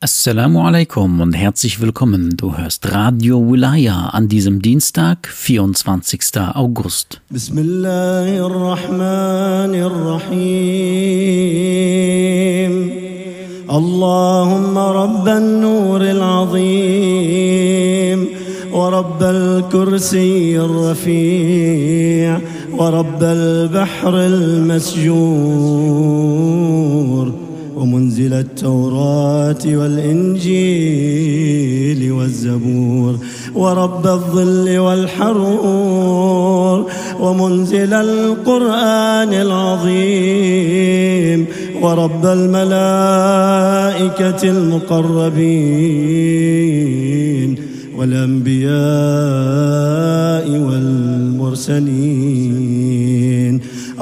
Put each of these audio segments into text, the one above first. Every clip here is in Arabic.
Assalamu alaikum und herzlich willkommen. Du hörst Radio Wilaya an diesem Dienstag, 24. August. Bismillahirrahmanirrahim. Allahumma rabban nur al-azim wa rabb al-kursi al-rafi' wa rabb al-bahr al-masjur ومنزل التوراة والإنجيل والزبور ورب الظل والحرور ومنزل القرآن العظيم ورب الملائكة المقربين والأنبياء والمرسلين.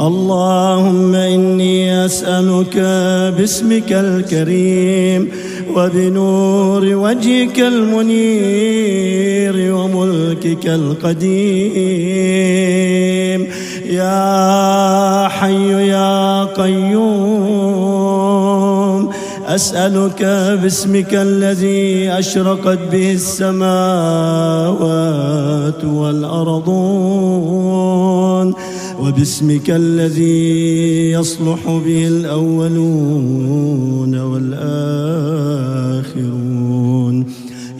اللهم إني أسألك باسمك الكريم وبنور وجهك المنير وملكك القديم. يا حي يا قيوم أسألك باسمك الذي أشرقت به السماوات والأرضون. وباسمك الذي يصلح به الأولون والآخرون.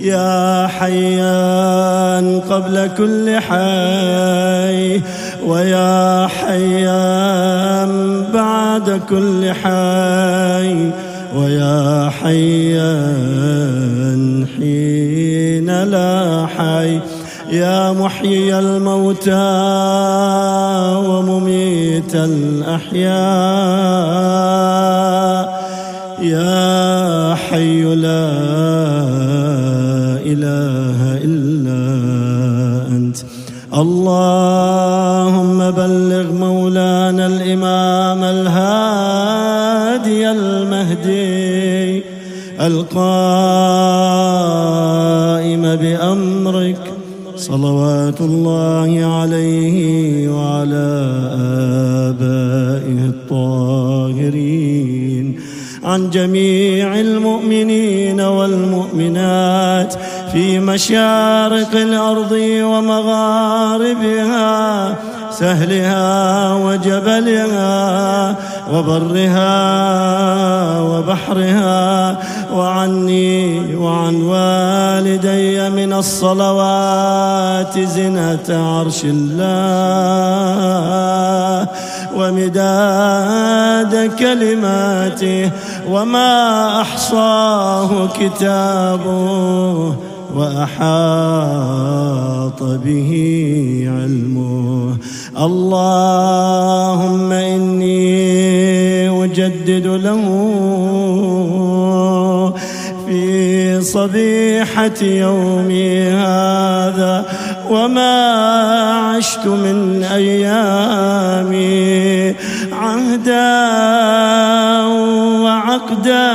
يا حيان قبل كل حي ويا حيان بعد كل حي ويا حيان حين لا حي. يا محيي الموتى ومميت الأحياء. يا حي لا إله إلا أنت. اللهم بلغ مولانا الإمام الهادي المهدي القائم بأمرك. صلوات الله عليه وعلى آبائه الطاهرين. عن جميع المؤمنين والمؤمنات في مشارق الأرض ومغاربها. سهلها وجبلها وبرها وبحرها وعني وعن والدي من الصلوات زنة عرش الله ومداد كلماته وما أحصاه كتابه وأحاط به علمه. اللهم إني أجدد له في صبيحة يومي هذا وما عشت من أيامي عهدا وعقدا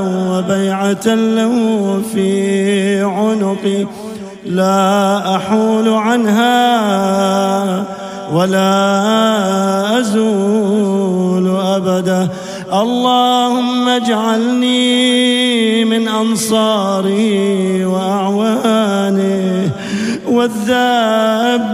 وبيعة له في عنقي لا أحول عنها ولا أزول أبدا. اللهم اجعلني من أنصاره وأعوانه والذابين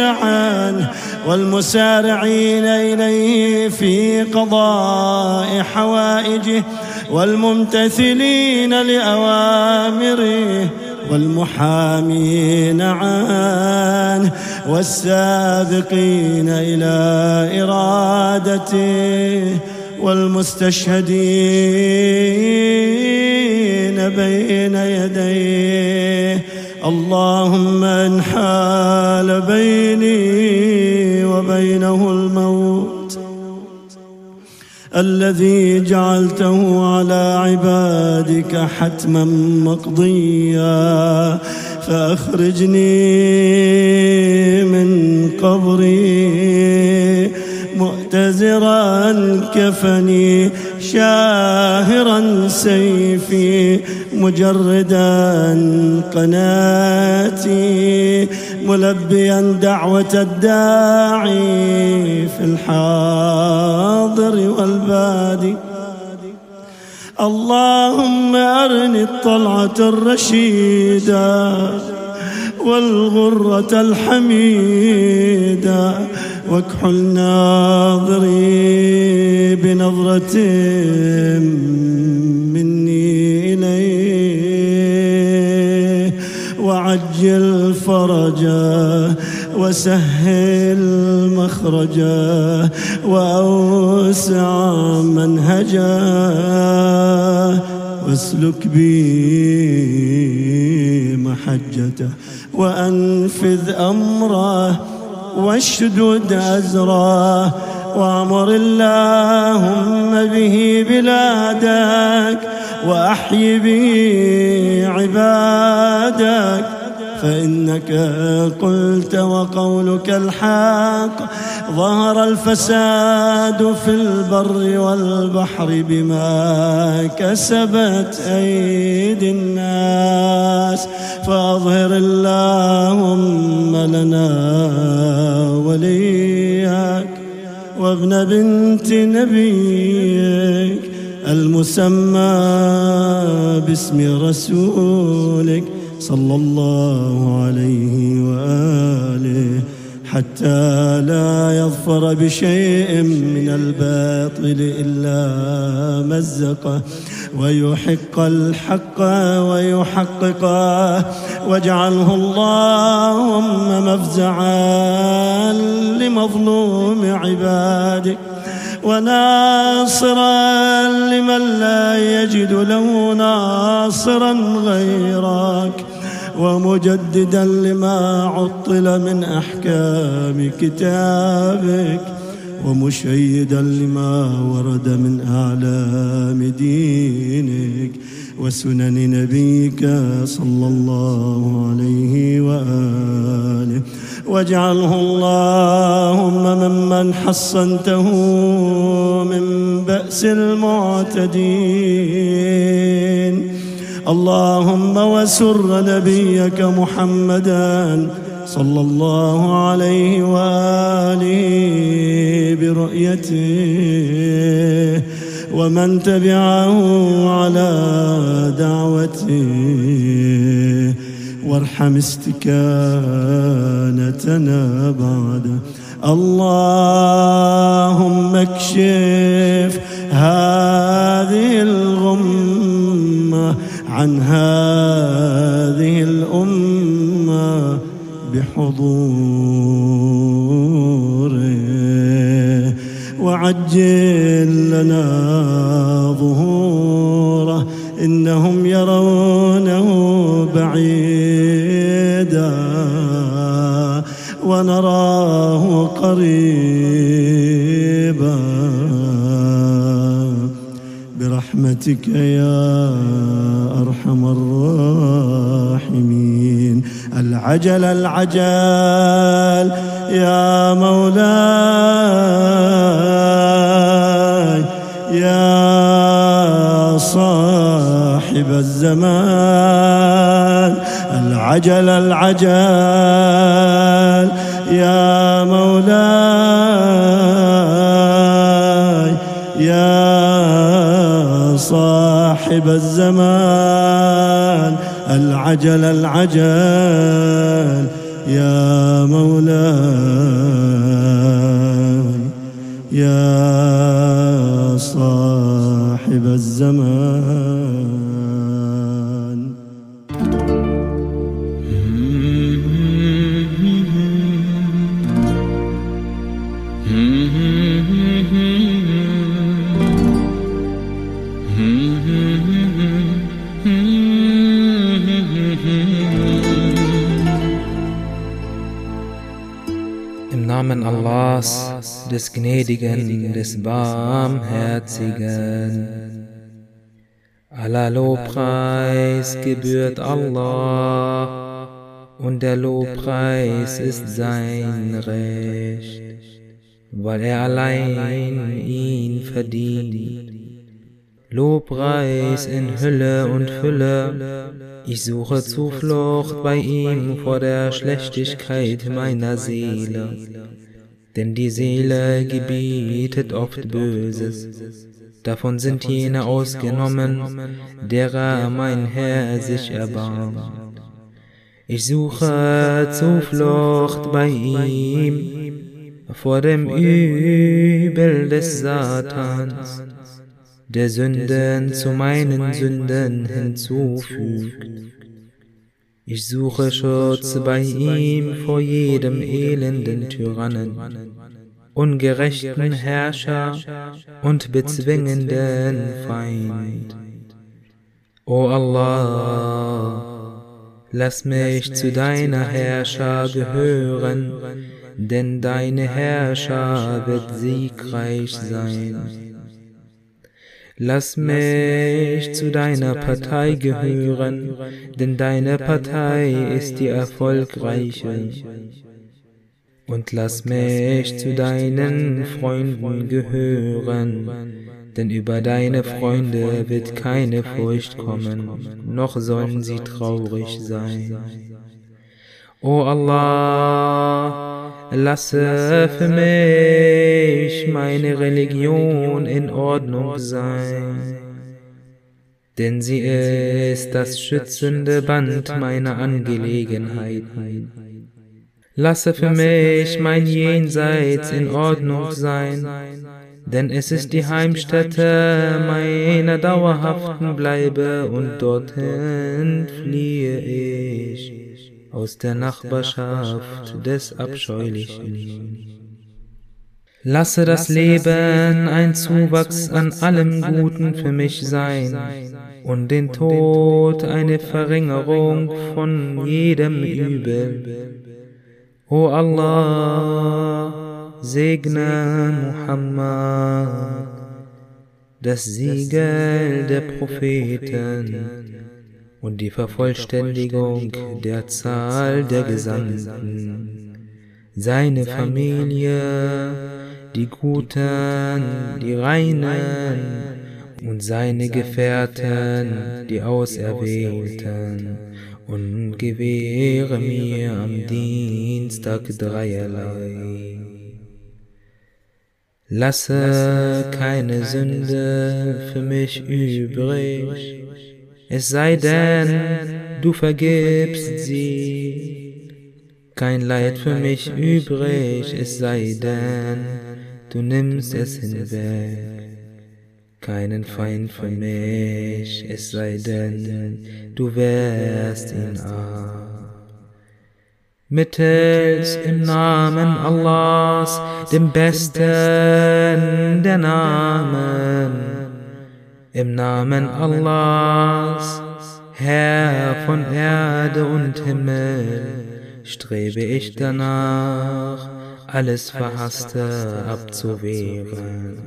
عنه والمسارعين إليه في قضاء حوائجه والممتثلين لأوامره والمحامين عنه والسابقين إلى إرادته والمستشهدين بين يديه. اللهم ان حال بيني وبينه الموت الذي جعلته على عبادك حتما مقضيا فأخرجني من قبري مؤتزرا كفني شاهرا سيفي مجردا قناتي ملبيا دعوة الداعي في الحاضر والبادي. اللهم أرني الطلعة الرشيدة والغرة الحميدة واكحل ناظري بنظرة وعجل فرجه وسهل مخرجه وأوسع منهجه واسلك بي محجته وأنفذ أمره واشدد أزره وأمر اللهم به بلادك وأحي به عبادك. فإنك قلت وقولك الحق. ظهر الفساد في البر والبحر بما كسبت أيدي الناس. فأظهر اللهم لنا وليك وابن بنت نبيك المسمى باسم رسولك. صلى الله عليه وآله حتى لا يظفر بشيء من الباطل إلا مزقه ويحق الحق ويحققه واجعله اللهم مفزعا لمظلوم عبادك وناصرا لمن لا يجد له ناصرا غيرك. ومجددا لما عطل من أحكام كتابك ومشيدا لما ورد من اعلام دينك وسنن نبيك صلى الله عليه وآله. واجعله اللهم ممن حصنته من بأس المعتدين. اللهم وسر نبيك محمدا صلى الله عليه وآله برؤيته ومن تبعه على دعوته وارحم استكانتنا بعد. اللهم اكشف هذه الغمة عن هذه الأمة بحضوره. وعجل لنا ظهوره إنهم يرونه بعيدا. ونراه قريبا برحمتك يا أرحم الراحمين. العجل العجل يا مولاي يا صاحب الزمان. العجل العجل يا مولاي يا صاحب الزمان العجل العجل يا مولاي يا صاحب الزمان. Des Gnädigen, des Barmherzigen. Aller Lobpreis gebührt Allah und der Lobpreis ist sein Recht, weil er allein ihn verdient. Lobpreis in Hülle und Fülle, ich suche Zuflucht bei ihm vor der Schlechtigkeit meiner Seele, denn die Seele gebietet oft Böses. davon sind jene ausgenommen, derer mein Herr sich erbarmt. Ich suche Zuflucht bei ihm vor dem Übel des Satans, der Sünden zu meinen Sünden hinzufügt. Ich suche Schutz bei ihm vor jedem elenden Tyrannen, ungerechten Herrscher und bezwingenden Feind. O Allah, lass mich zu deiner Herrscher gehören, denn deine Herrscher wird siegreich sein. Lass mich zu deiner Partei gehören, denn deine Partei ist die erfolgreiche. Und lass mich zu deinen Freunden gehören, denn über deine Freunde wird keine Furcht kommen, noch sollen sie traurig sein. O Allah, lasse für mich meine Religion in Ordnung sein, denn sie ist das schützende Band meiner Angelegenheiten. Lasse für mich mein Jenseits in Ordnung sein, denn es ist die Heimstätte meiner dauerhaften Bleibe und dorthin fliehe ich aus der Nachbarschaft des Abscheulichen. Lasse das Leben ein Zuwachs an allem Guten für mich sein und den Tod eine Verringerung von jedem Übel. O Allah, segne Muhammad, das Siegel der Propheten und die Vervollständigung der Zahl der Gesandten, seine Familie, die Guten, die Reinen und seine Gefährten, die Auserwählten, und gewähre mir am Dienstag dreierlei. Lasse keine Sünde für mich übrig, es sei denn, du vergibst sie. Kein Leid für mich übrig, es sei denn, du nimmst es hinweg. Keinen Feind für mich, es sei denn, du wehrst ihn ab. Mittels im Namen Allahs, dem besten der Namen, im Namen Allahs, Herr von Erde und Himmel, strebe ich danach, alles Verhasste abzuwehren.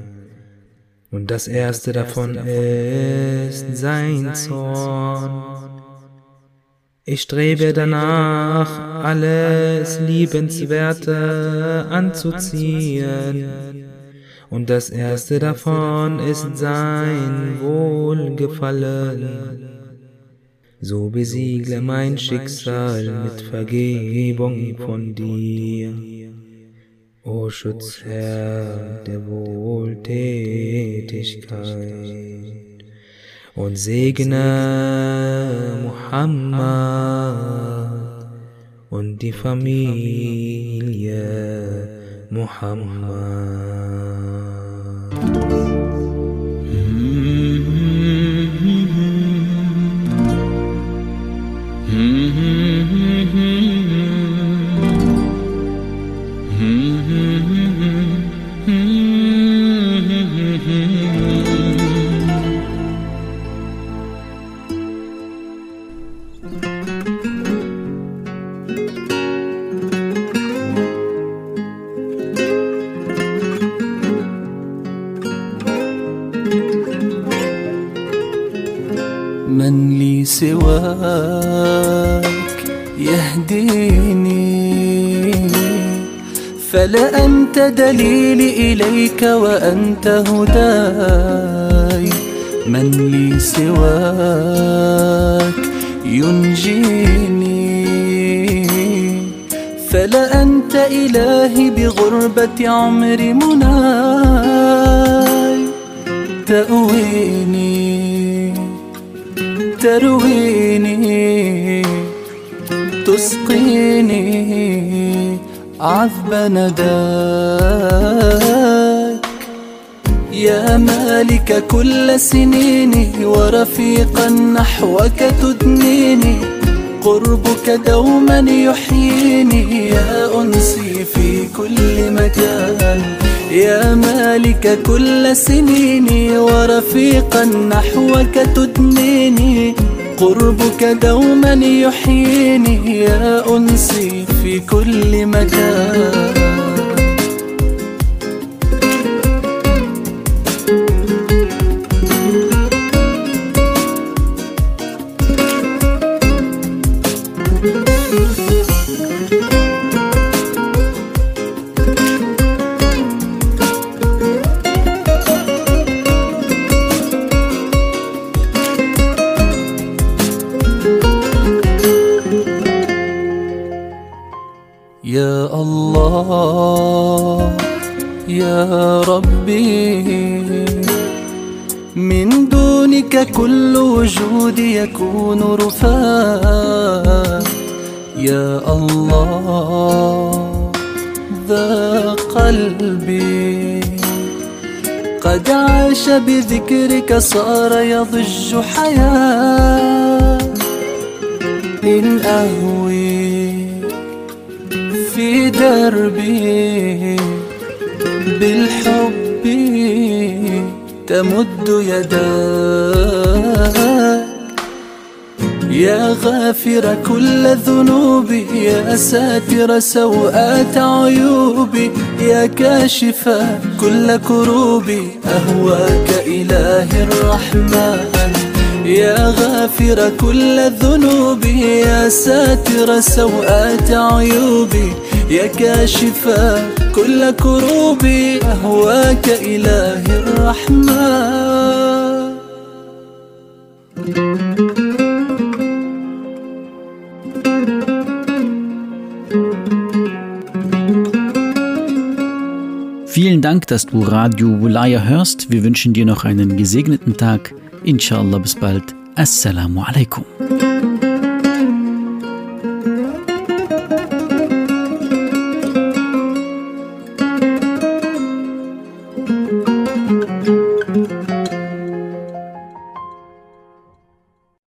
Und das erste davon ist sein Zorn. Ich strebe danach, alles Liebenswerte anzuziehen und das erste davon ist sein Wohlgefallen. So besiegle mein Schicksal mit Vergebung von dir. O Schutzherr der Wohltätigkeit und segne Muhammad und die Familie محمد فلأنت دليلي إليك وأنت هداي. من لي سواك ينجيني. فلأنت إلهي بغربة عمري مناي. تأويني. ترويني تسقيني عذب نداك. يا مالك كل سنيني ورفيقا نحوك تدنيني. قربك دوما يحييني. يا أنسي في كل مكان يا مالك كل سنيني ورفيقا نحوك تدنيني. قربك دوما يحييني. يا أنسي في كل مكان الله يا ربي. من دونك كل وجود يكون رفاه يا الله ذا قلبي. قد عاش بذكرك صار يضج حياة. إن أهوي في دربي بالحب تمد يداك. يا غافر كل ذنوبي يا ساتر سوءات عيوبي يا كاشف كل كروبي أهواك إله الرحمن. يا غافر كل الذنوب يا ساتر سوءات عيوبي يا كاشف كل كروبي أهواك إله الرحمن Vielen Dank, dass du Radio Wulaya hörst. Wir wünschen dir noch einen gesegneten Tag. Inshallah bis bald. Assalamu alaikum.